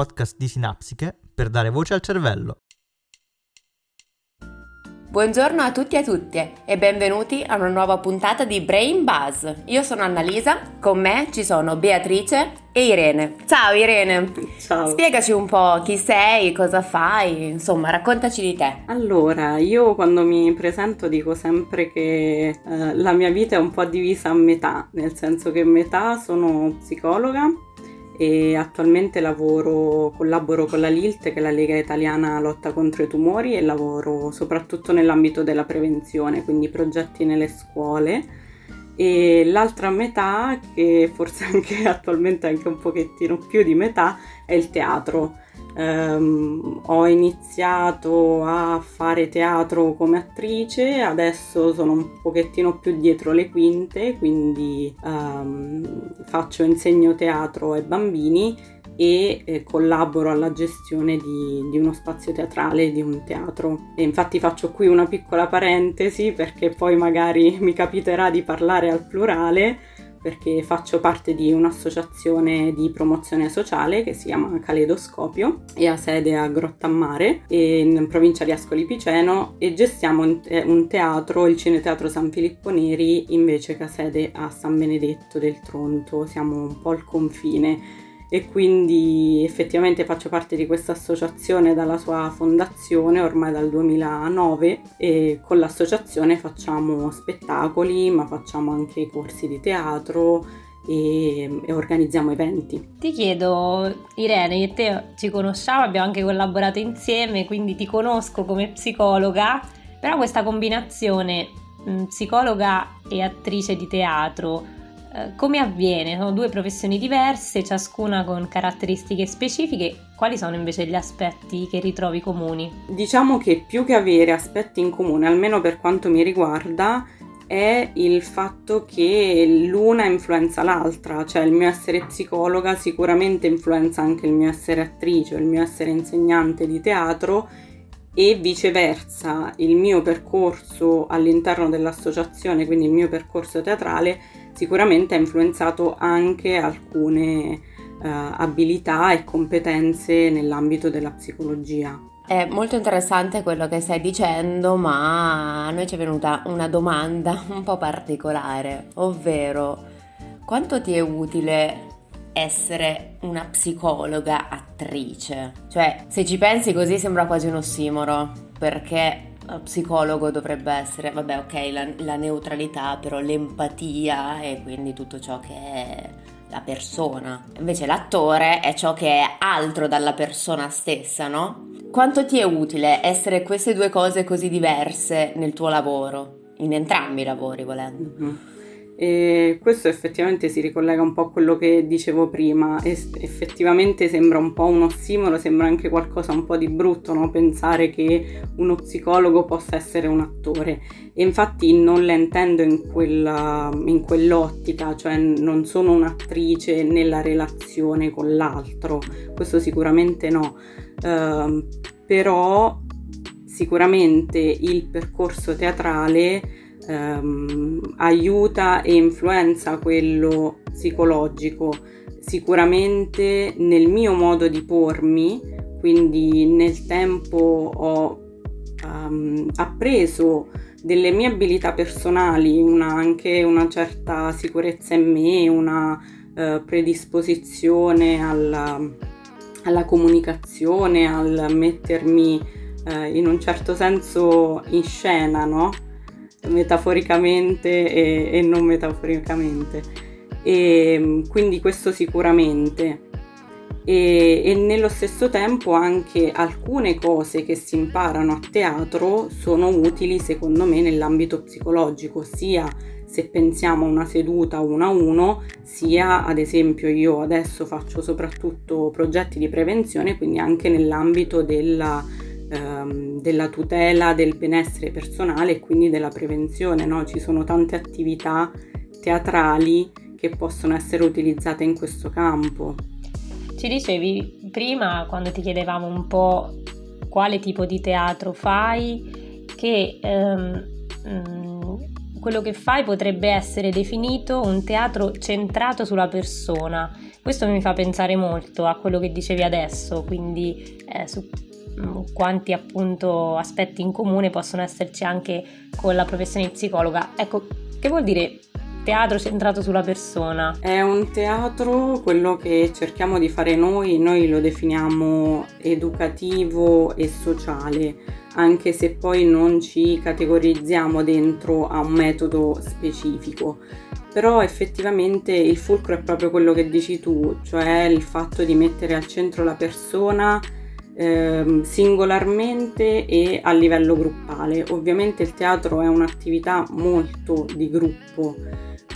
Podcast di Sinapsiche per dare voce al cervello. Buongiorno a tutti e a tutte e benvenuti a una nuova puntata di Brain Buzz. Io sono Annalisa, con me ci sono Beatrice e Irene. Ciao Irene! Ciao! Spiegaci un po' chi sei, cosa fai, insomma raccontaci di te. Allora, io quando mi presento dico sempre che eh, la mia vita è un po' divisa a metà, nel senso che metà sono psicologa e attualmente lavoro, collaboro con la LILT che è la Lega Italiana Lotta contro i Tumori e lavoro soprattutto nell'ambito della prevenzione, quindi progetti nelle scuole. E l'altra metà, che forse anche attualmente è anche un pochettino più di metà, è il teatro Um, ho iniziato a fare teatro come attrice, adesso sono un pochettino più dietro le quinte, quindi um, faccio insegno teatro ai bambini e eh, collaboro alla gestione di, di, uno spazio teatrale, di un teatro. E infatti faccio qui una piccola parentesi perché poi magari mi capiterà di parlare al plurale perché faccio parte di un'associazione di promozione sociale che si chiama Caleidoscopio e ha sede a Grottammare in provincia di Ascoli Piceno e gestiamo un teatro, il Cineteatro San Filippo Neri invece che ha sede a San Benedetto del Tronto, siamo un po' al confine e quindi effettivamente faccio parte di questa associazione dalla sua fondazione ormai dal 2009 e con l'associazione facciamo spettacoli ma facciamo anche corsi di teatro e, e, organizziamo eventi. Ti chiedo, Irene, io e te ci conosciamo, abbiamo anche collaborato insieme, quindi ti conosco come psicologa, però questa combinazione psicologa e attrice di teatro come avviene? Sono due professioni diverse, ciascuna con caratteristiche specifiche. Quali sono invece gli aspetti che ritrovi comuni? Diciamo che più che avere aspetti in comune, almeno per quanto mi riguarda, è il fatto che l'una influenza l'altra, cioè il mio essere psicologa sicuramente influenza anche il mio essere attrice, il mio essere insegnante di teatro e viceversa il mio percorso all'interno dell'associazione, quindi il mio percorso teatrale, sicuramente ha influenzato anche alcune uh, abilità e competenze nell'ambito della psicologia. È molto interessante quello che stai dicendo, ma a noi ci è venuta una domanda un po' particolare, ovvero quanto ti è utile essere una psicologa attrice? Cioè, se ci pensi così sembra quasi un ossimoro, perché psicologo dovrebbe essere, vabbè ok, la, la neutralità, però l'empatia e quindi tutto ciò che è la persona. Invece l'attore è ciò che è altro dalla persona stessa, no? Quanto ti è utile essere queste due cose così diverse nel tuo lavoro? In entrambi i lavori, volendo. Mm-hmm. E questo effettivamente si ricollega un po' a quello che dicevo prima, es- effettivamente sembra un po' un ossimoro, sembra anche qualcosa un po' di brutto, no? pensare che uno psicologo possa essere un attore. E infatti non la intendo in, quella, in quell'ottica, cioè non sono un'attrice nella relazione con l'altro, questo sicuramente no, uh, però sicuramente il percorso teatrale ehm, aiuta e influenza quello psicologico. Sicuramente nel mio modo di pormi, quindi nel tempo ho um, appreso delle mie abilità personali, una, anche una certa sicurezza in me, una uh, predisposizione alla, alla, comunicazione, al mettermi uh, in un certo senso in scena, no? Metaforicamente e, e non metaforicamente. E, quindi questo sicuramente. E, e, nello stesso tempo anche alcune cose che si imparano a teatro sono utili secondo me nell'ambito psicologico, sia se pensiamo a una seduta uno a uno, sia ad esempio io adesso faccio soprattutto progetti di prevenzione, quindi anche nell'ambito della ehm, della tutela del benessere personale e quindi della prevenzione. No? Ci sono tante attività teatrali che possono essere utilizzate in questo campo. Ci dicevi prima, quando ti chiedevamo un po' quale tipo di teatro fai, che ehm, mm, quello che fai potrebbe essere definito un teatro centrato sulla persona. Questo mi fa pensare molto a quello che dicevi adesso, quindi eh, su quanti appunto aspetti in comune possono esserci anche con la professione di psicologa. Ecco, che vuol dire teatro centrato sulla persona? È un teatro, quello che cerchiamo di fare noi, noi lo definiamo educativo e sociale, anche se poi non ci categorizziamo dentro a un metodo specifico. Però effettivamente il fulcro è proprio quello che dici tu, cioè il fatto di mettere al centro la persona eh, singolarmente e a livello gruppale. Ovviamente il teatro è un'attività molto di gruppo,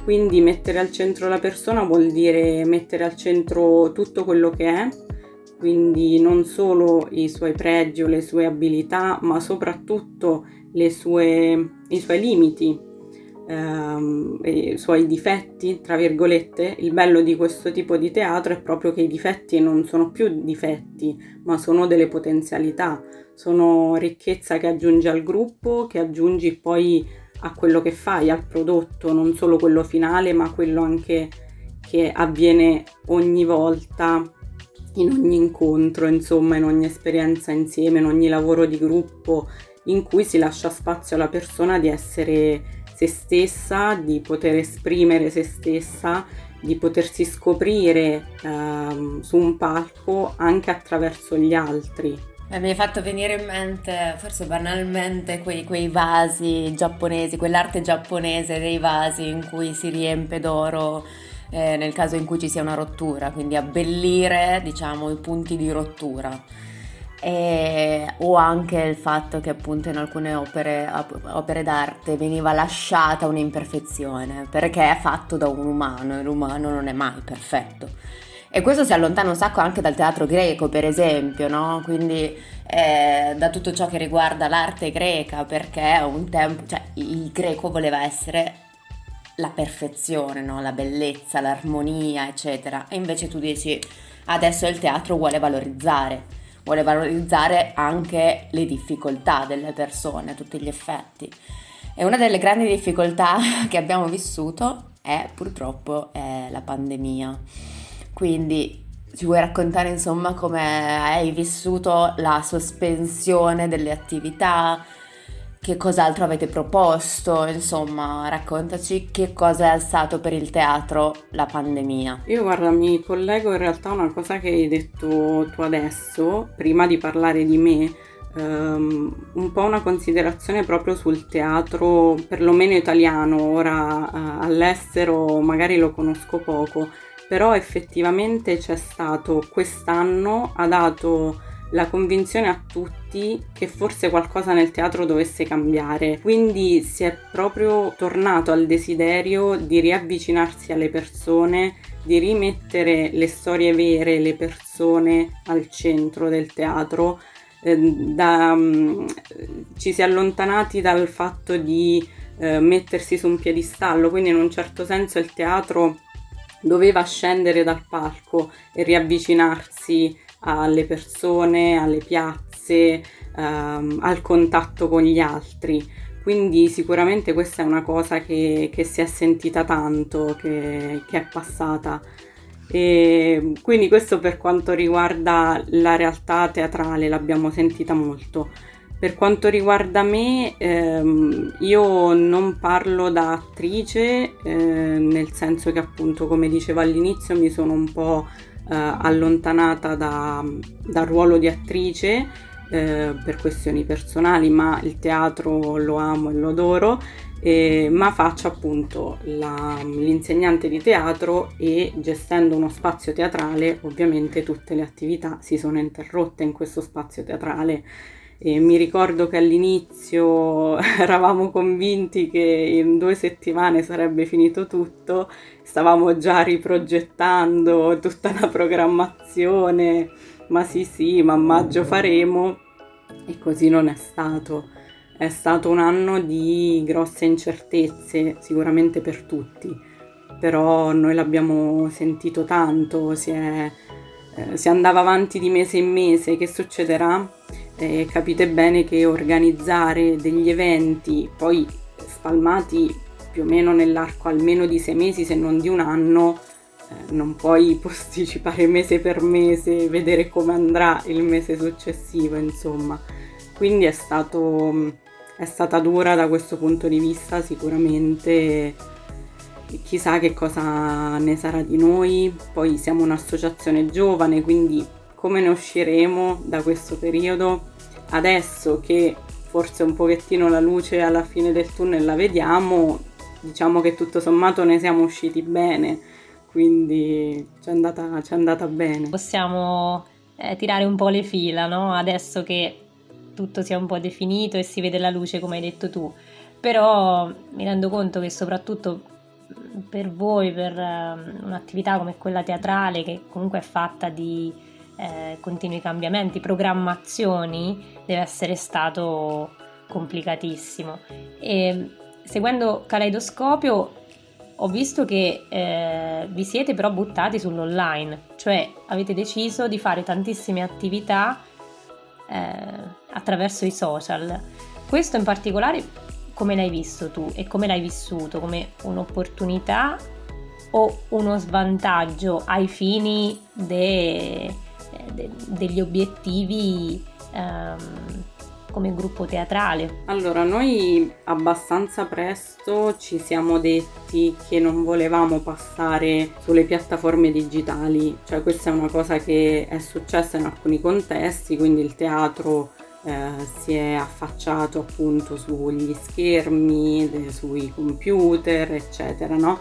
quindi mettere al centro la persona vuol dire mettere al centro tutto quello che è, quindi non solo i suoi pregi o le sue abilità, ma soprattutto sue, i suoi limiti, ehm, i suoi difetti, tra virgolette. Il bello di questo tipo di teatro è proprio che i difetti non sono più difetti, ma sono delle potenzialità, sono ricchezza che aggiungi al gruppo, che aggiungi poi a quello che fai, al prodotto, non solo quello finale, ma quello anche che avviene ogni volta, in ogni incontro, insomma, in ogni esperienza insieme, in ogni lavoro di gruppo, in cui si lascia spazio alla persona di essere se stessa, di poter esprimere se stessa, di potersi scoprire eh, su un palco anche attraverso gli altri. Mi hai fatto venire in mente, forse banalmente, quei, quei, vasi giapponesi, quell'arte giapponese dei vasi in cui si riempie d'oro eh, nel caso in cui ci sia una rottura, quindi abbellire, diciamo, i punti di rottura. E, o anche il fatto che appunto in alcune opere, opere d'arte veniva lasciata un'imperfezione perché è fatto da un umano e l'umano non è mai perfetto. E questo si allontana un sacco anche dal teatro greco, per esempio, no? Quindi eh, da tutto ciò che riguarda l'arte greca, perché un tempo, cioè, il greco voleva essere la perfezione, no? la bellezza, l'armonia, eccetera. E invece tu dici adesso il teatro vuole valorizzare, vuole valorizzare anche le difficoltà delle persone, a tutti gli effetti. E una delle grandi difficoltà che abbiamo vissuto è purtroppo è la pandemia. Quindi ci vuoi raccontare insomma come hai vissuto la sospensione delle attività? Che cos'altro avete proposto? Insomma, raccontaci che cosa è stato per il teatro la pandemia. Io guarda, mi collego in realtà a una cosa che hai detto tu adesso, prima di parlare di me, um, un po' una considerazione proprio sul teatro, perlomeno italiano, ora uh, all'estero magari lo conosco poco però effettivamente c'è stato quest'anno, ha dato la convinzione a tutti che forse qualcosa nel teatro dovesse cambiare. Quindi si è proprio tornato al desiderio di riavvicinarsi alle persone, di rimettere le storie vere, le persone al centro del teatro. Eh, da, um, ci si è allontanati dal fatto di eh, mettersi su un piedistallo, quindi in un certo senso il teatro doveva scendere dal palco e riavvicinarsi alle persone, alle piazze, ehm, al contatto con gli altri. Quindi sicuramente questa è una cosa che, che si è sentita tanto, che, che è passata. E quindi questo per quanto riguarda la realtà teatrale l'abbiamo sentita molto. Per quanto riguarda me, ehm, io non parlo da attrice, eh, nel senso che appunto, come dicevo all'inizio, mi sono un po' allontanata da, dal ruolo di attrice eh, per questioni personali, ma il teatro lo amo e lo adoro, eh, ma faccio appunto la, l'insegnante di teatro e gestendo uno spazio teatrale, ovviamente tutte le attività si sono interrotte in questo spazio teatrale e mi ricordo che all'inizio eravamo convinti che in due settimane sarebbe finito tutto, stavamo già riprogettando tutta la programmazione, ma sì sì, ma a maggio faremo e così non è stato. È stato un anno di grosse incertezze, sicuramente per tutti, però noi l'abbiamo sentito tanto, si, è, eh, si andava avanti di mese in mese, che succederà? Eh, capite bene che organizzare degli eventi poi spalmati più o meno nell'arco almeno di sei mesi, se non di un anno, eh, non puoi posticipare mese per mese, vedere come andrà il mese successivo, insomma. Quindi è, stato, è stata dura da questo punto di vista, sicuramente chissà che cosa ne sarà di noi. Poi siamo un'associazione giovane, quindi come ne usciremo da questo periodo? Adesso che forse un pochettino la luce alla fine del tunnel la vediamo, diciamo che tutto sommato ne siamo usciti bene, quindi ci è andata, ci è andata bene. Possiamo eh, tirare un po' le fila, no? Adesso che tutto sia un po' definito e si vede la luce come hai detto tu, però mi rendo conto che soprattutto per voi, per uh, un'attività come quella teatrale, che comunque è fatta di eh, continui cambiamenti, programmazioni, deve essere stato complicatissimo. E seguendo Caleidoscopio ho visto che eh, vi siete però buttati sull'online, cioè avete deciso di fare tantissime attività eh, attraverso i social. Questo in particolare come l'hai visto tu e come l'hai vissuto? Come un'opportunità o uno svantaggio ai fini de, de, degli obiettivi um, come gruppo teatrale? Allora, noi abbastanza presto ci siamo detti che non volevamo passare sulle piattaforme digitali, cioè questa è una cosa che è successa in alcuni contesti, quindi il teatro eh, si è affacciato appunto sugli schermi, sui computer, eccetera, no?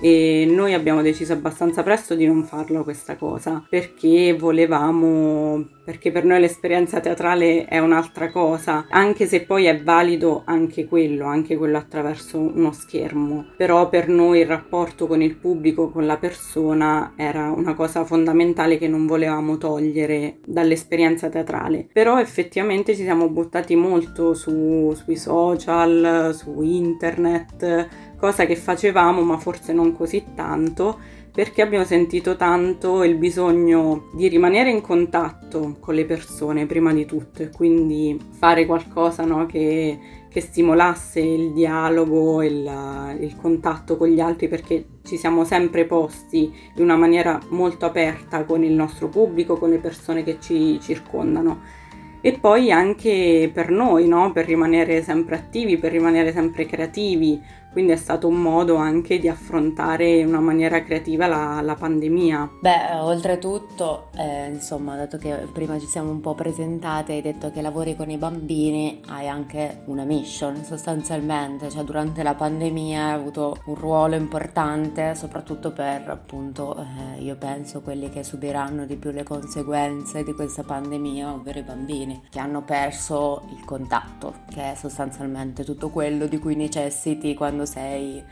E noi abbiamo deciso abbastanza presto di non farlo questa cosa perché volevamo perché per noi l'esperienza teatrale è un'altra cosa anche se poi è valido anche quello anche quello attraverso uno schermo. Però per noi il rapporto con il pubblico con la persona era una cosa fondamentale che non volevamo togliere dall'esperienza teatrale. Però effettivamente ci siamo buttati molto su, sui social su internet cosa che facevamo ma forse non così tanto perché abbiamo sentito tanto il bisogno di rimanere in contatto con le persone prima di tutto e quindi fare qualcosa no, che, che, stimolasse il dialogo e il, il contatto con gli altri perché ci siamo sempre posti in una maniera molto aperta con il nostro pubblico, con le persone che ci circondano e poi anche per noi, no? per rimanere sempre attivi, per rimanere sempre creativi, quindi è stato un modo anche di affrontare in una maniera creativa la, la pandemia. Beh, oltretutto, eh, insomma, dato che prima ci siamo un po' presentate, hai detto che lavori con i bambini, hai anche una mission sostanzialmente, cioè durante la pandemia hai avuto un ruolo importante, soprattutto per appunto, eh, io penso, quelli che subiranno di più le conseguenze di questa pandemia, ovvero i bambini, che hanno perso il contatto, che è sostanzialmente tutto quello di cui necessiti quando quando sei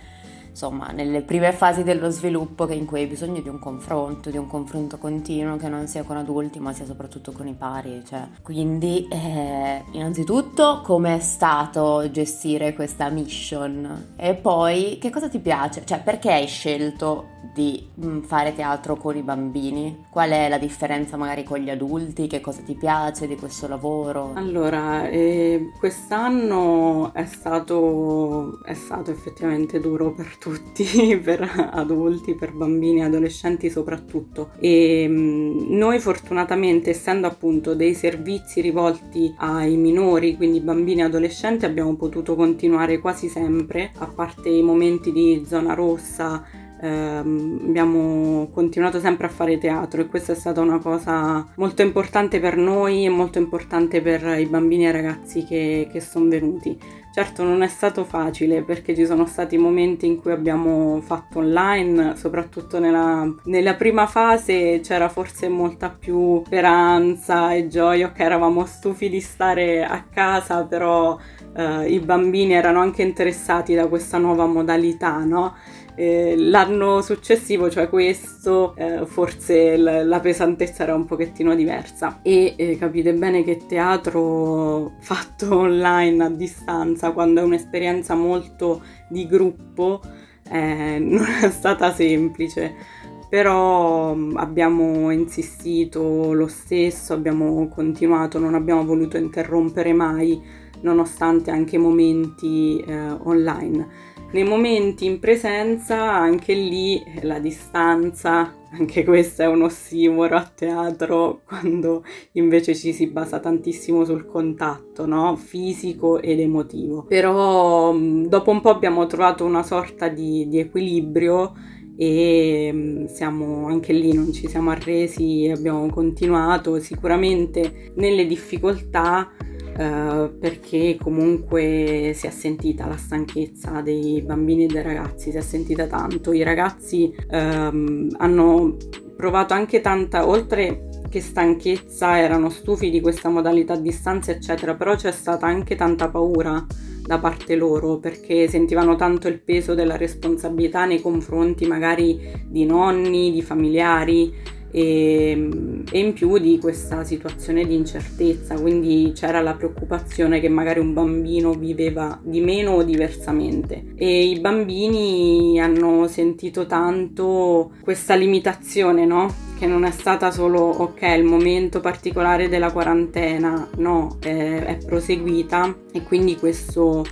insomma nelle prime fasi dello sviluppo in cui hai bisogno di un confronto, di un confronto continuo che non sia con adulti ma sia soprattutto con i pari. Cioè. Quindi eh, innanzitutto è stato gestire questa mission e poi che cosa ti piace? Cioè perché hai scelto di mm, fare teatro con i bambini? Qual è la differenza magari con gli adulti? Che cosa ti piace di questo lavoro? Allora, eh, quest'anno è stato, è stato effettivamente duro per tutti, per adulti, per bambini adolescenti soprattutto. E mm, noi fortunatamente, essendo appunto dei servizi rivolti ai minori, quindi bambini e adolescenti, abbiamo potuto continuare quasi sempre, a parte i momenti di zona rossa ehm, abbiamo continuato sempre a fare teatro e questa è stata una cosa molto importante per noi e molto importante per i bambini e ragazzi che, che sono venuti. Certo non è stato facile perché ci sono stati momenti in cui abbiamo fatto online, soprattutto nella, nella prima fase c'era forse molta più speranza e gioia, ok eravamo stufi di stare a casa però eh, i bambini erano anche interessati da questa nuova modalità, no? L'anno successivo, cioè questo, eh, forse l- la pesantezza era un pochettino diversa. E eh, capite bene che teatro fatto online a distanza, quando è un'esperienza molto di gruppo, eh, non è stata semplice. Però mm, abbiamo insistito lo stesso, abbiamo continuato, non abbiamo voluto interrompere mai, nonostante anche momenti eh, online Nei momenti in presenza, anche lì la distanza, anche questo è un ossimoro a teatro, quando invece ci si basa tantissimo sul contatto, no? Fisico ed emotivo. Però dopo un po' abbiamo trovato una sorta di, di equilibrio e siamo anche lì non ci siamo arresi abbiamo continuato sicuramente nelle difficoltà eh, perché comunque si è sentita la stanchezza dei bambini e dei ragazzi, si è sentita tanto. I ragazzi ehm, hanno provato anche tanta, oltre che stanchezza, erano stufi di questa modalità a distanza, eccetera, però c'è stata anche tanta paura da parte loro perché sentivano tanto il peso della responsabilità nei confronti magari di nonni, di familiari e, e, in più di questa situazione di incertezza, quindi c'era la preoccupazione che magari un bambino viveva di meno o diversamente e i bambini hanno sentito tanto questa limitazione, no? Che non è stata solo ok il momento particolare della quarantena, no, è, è proseguita e quindi questo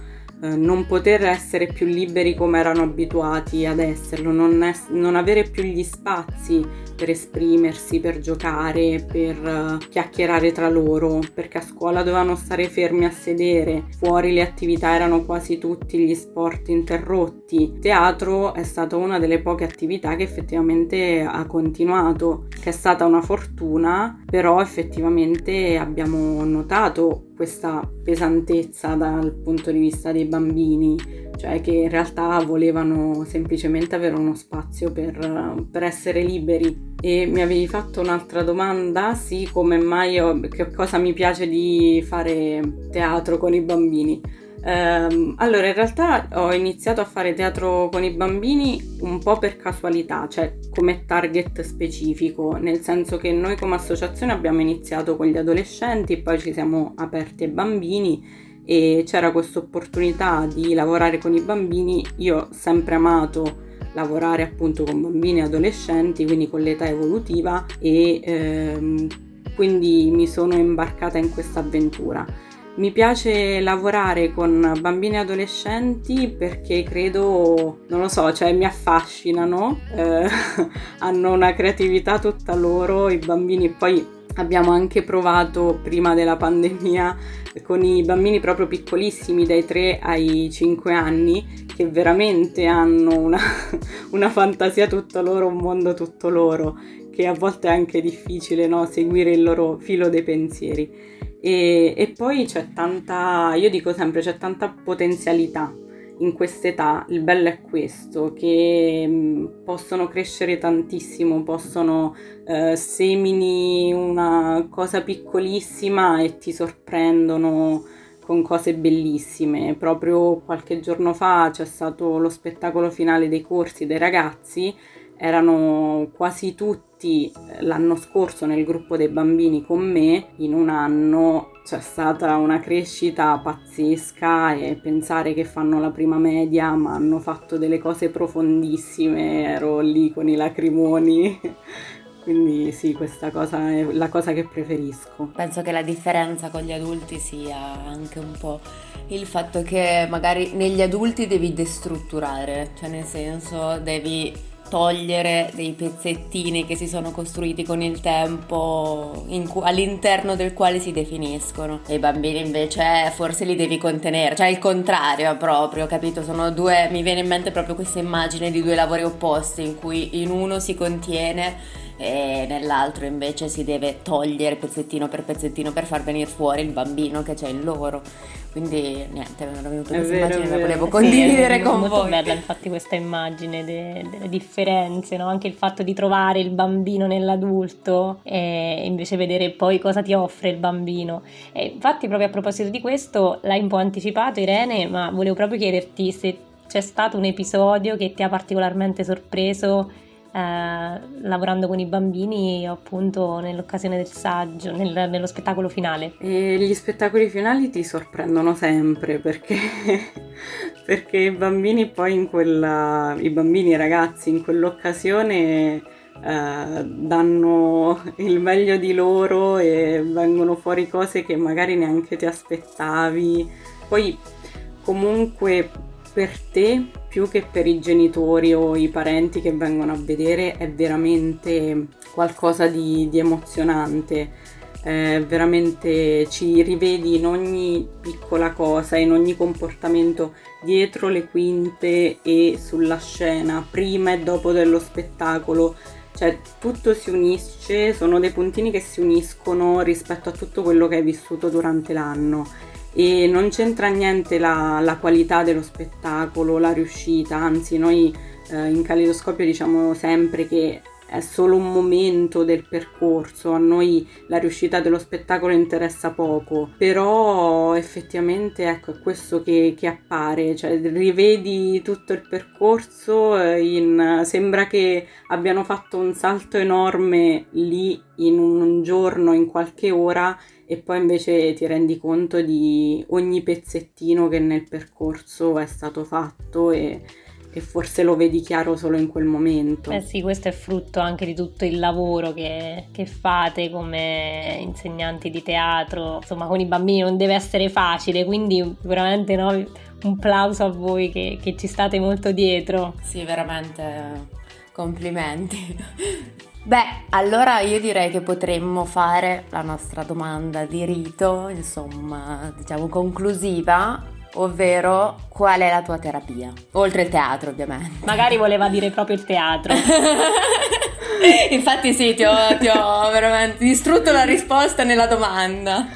eh, non poter essere più liberi come erano abituati ad esserlo, non, es- non avere più gli spazi per esprimersi, per giocare, per uh, chiacchierare tra loro, perché a scuola dovevano stare fermi a sedere, fuori le attività erano quasi tutti gli sport interrotti. Teatro è stata una delle poche attività che effettivamente ha continuato, che è stata una fortuna, però effettivamente abbiamo notato questa pesantezza dal punto di vista dei bambini, cioè che in realtà volevano semplicemente avere uno spazio per, per essere liberi. E mi avevi fatto un'altra domanda, sì, come mai ho, che cosa mi piace di fare teatro con i bambini. Um, allora, in realtà ho iniziato a fare teatro con i bambini un po' per casualità, cioè come target specifico, nel senso che noi come associazione abbiamo iniziato con gli adolescenti, poi ci siamo aperti ai bambini e c'era questa opportunità di lavorare con i bambini. Io ho sempre amato lavorare appunto con bambini e adolescenti, quindi con l'età evolutiva e ehm, quindi mi sono imbarcata in questa avventura. Mi piace lavorare con bambini e adolescenti perché credo, non lo so, cioè mi affascinano, eh, hanno una creatività tutta loro, i bambini poi Abbiamo anche provato prima della pandemia con i bambini proprio piccolissimi dai 3 ai 5 anni che veramente hanno una, una fantasia tutto loro, un mondo tutto loro, che a volte è anche difficile no? seguire il loro filo dei pensieri. E, e poi c'è tanta, io dico sempre, c'è tanta potenzialità in quest'età, il bello è questo, che mm, possono crescere tantissimo, possono eh, semini una cosa piccolissima e ti sorprendono con cose bellissime. Proprio qualche giorno fa c'è stato lo spettacolo finale dei corsi dei ragazzi, erano quasi tutti eh, l'anno scorso nel gruppo dei bambini con me, in un anno c'è stata una crescita pazzesca e pensare che fanno la prima media ma hanno fatto delle cose profondissime, ero lì con i lacrimoni. Quindi sì, questa cosa è la cosa che preferisco. Penso che la differenza con gli adulti sia anche un po' il fatto che magari negli adulti devi destrutturare, cioè nel senso devi togliere dei pezzettini che si sono costruiti con il tempo cu- all'interno del quale si definiscono. E i bambini invece forse li devi contenere, cioè il contrario proprio, capito? Sono due, mi viene in mente proprio questa immagine di due lavori opposti in cui in uno si contiene e nell'altro invece si deve togliere pezzettino per pezzettino per far venire fuori il bambino che c'è in loro. Quindi niente, mi è venuta questa vero, immagine, la volevo condividere sì, con molto voi. Molto bella infatti questa immagine de- delle differenze, no? anche il fatto di trovare il bambino nell'adulto e invece vedere poi cosa ti offre il bambino. E infatti proprio a proposito di questo l'hai un po' anticipato Irene, ma volevo proprio chiederti se c'è stato un episodio che ti ha particolarmente sorpreso eh, lavorando con i bambini appunto nell'occasione del saggio, nel, nello spettacolo finale. E gli spettacoli finali ti sorprendono sempre perché, perché i bambini poi in quella, i bambini i ragazzi in quell'occasione Uh, danno il meglio di loro e vengono fuori cose che magari neanche ti aspettavi. Poi comunque per te più che per i genitori o i parenti che vengono a vedere è veramente qualcosa di, di emozionante. Eh, veramente ci rivedi in ogni piccola cosa, in ogni comportamento dietro le quinte e sulla scena, prima e dopo dello spettacolo. Cioè tutto si unisce, sono dei puntini che si uniscono rispetto a tutto quello che hai vissuto durante l'anno e non c'entra niente la, la qualità dello spettacolo, la riuscita, anzi noi eh, in Calidoscopio diciamo sempre che è solo un momento del percorso, a noi la riuscita dello spettacolo interessa poco, però effettivamente ecco è questo che, che appare, cioè rivedi tutto il percorso, eh, in, sembra che abbiano fatto un salto enorme lì in un giorno, in qualche ora e poi invece ti rendi conto di ogni pezzettino che nel percorso è stato fatto e e forse lo vedi chiaro solo in quel momento. Eh sì, questo è frutto anche di tutto il lavoro che, che, fate come insegnanti di teatro, insomma con i bambini non deve essere facile, quindi veramente no, un plauso a voi che, che ci state molto dietro. Sì, veramente complimenti. Beh, allora io direi che potremmo fare la nostra domanda di rito, insomma, diciamo conclusiva, ovvero qual è la tua terapia? Oltre il teatro, ovviamente. Magari voleva dire proprio il teatro. Infatti sì, ti ho, ti ho, veramente distrutto la risposta nella domanda.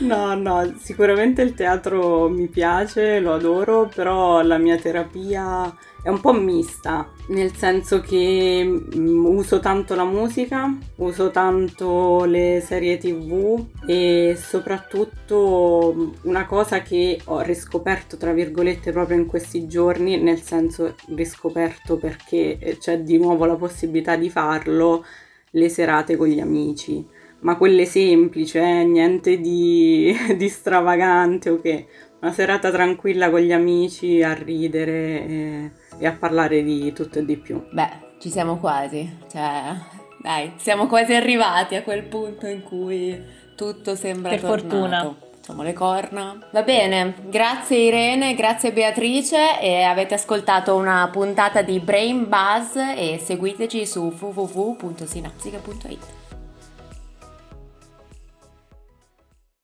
No, no, sicuramente il teatro mi piace, lo adoro, però la mia terapia è un po' mista, nel senso che mm, uso tanto la musica, uso tanto le serie tv e soprattutto una cosa che ho riscoperto tra virgolette proprio in questi giorni, nel senso riscoperto perché c'è di nuovo la possibilità di farlo, le serate con gli amici ma quelle semplici, eh? niente di, di stravagante o che una serata tranquilla con gli amici a ridere e, e, a parlare di tutto e di più. Beh, ci siamo quasi, cioè, dai, siamo quasi arrivati a quel punto in cui tutto sembra per tornato. fortuna. Facciamo le corna. Va bene, grazie Irene, grazie Beatrice e avete ascoltato una puntata di Brain Buzz e seguiteci su www.sinapsica.it.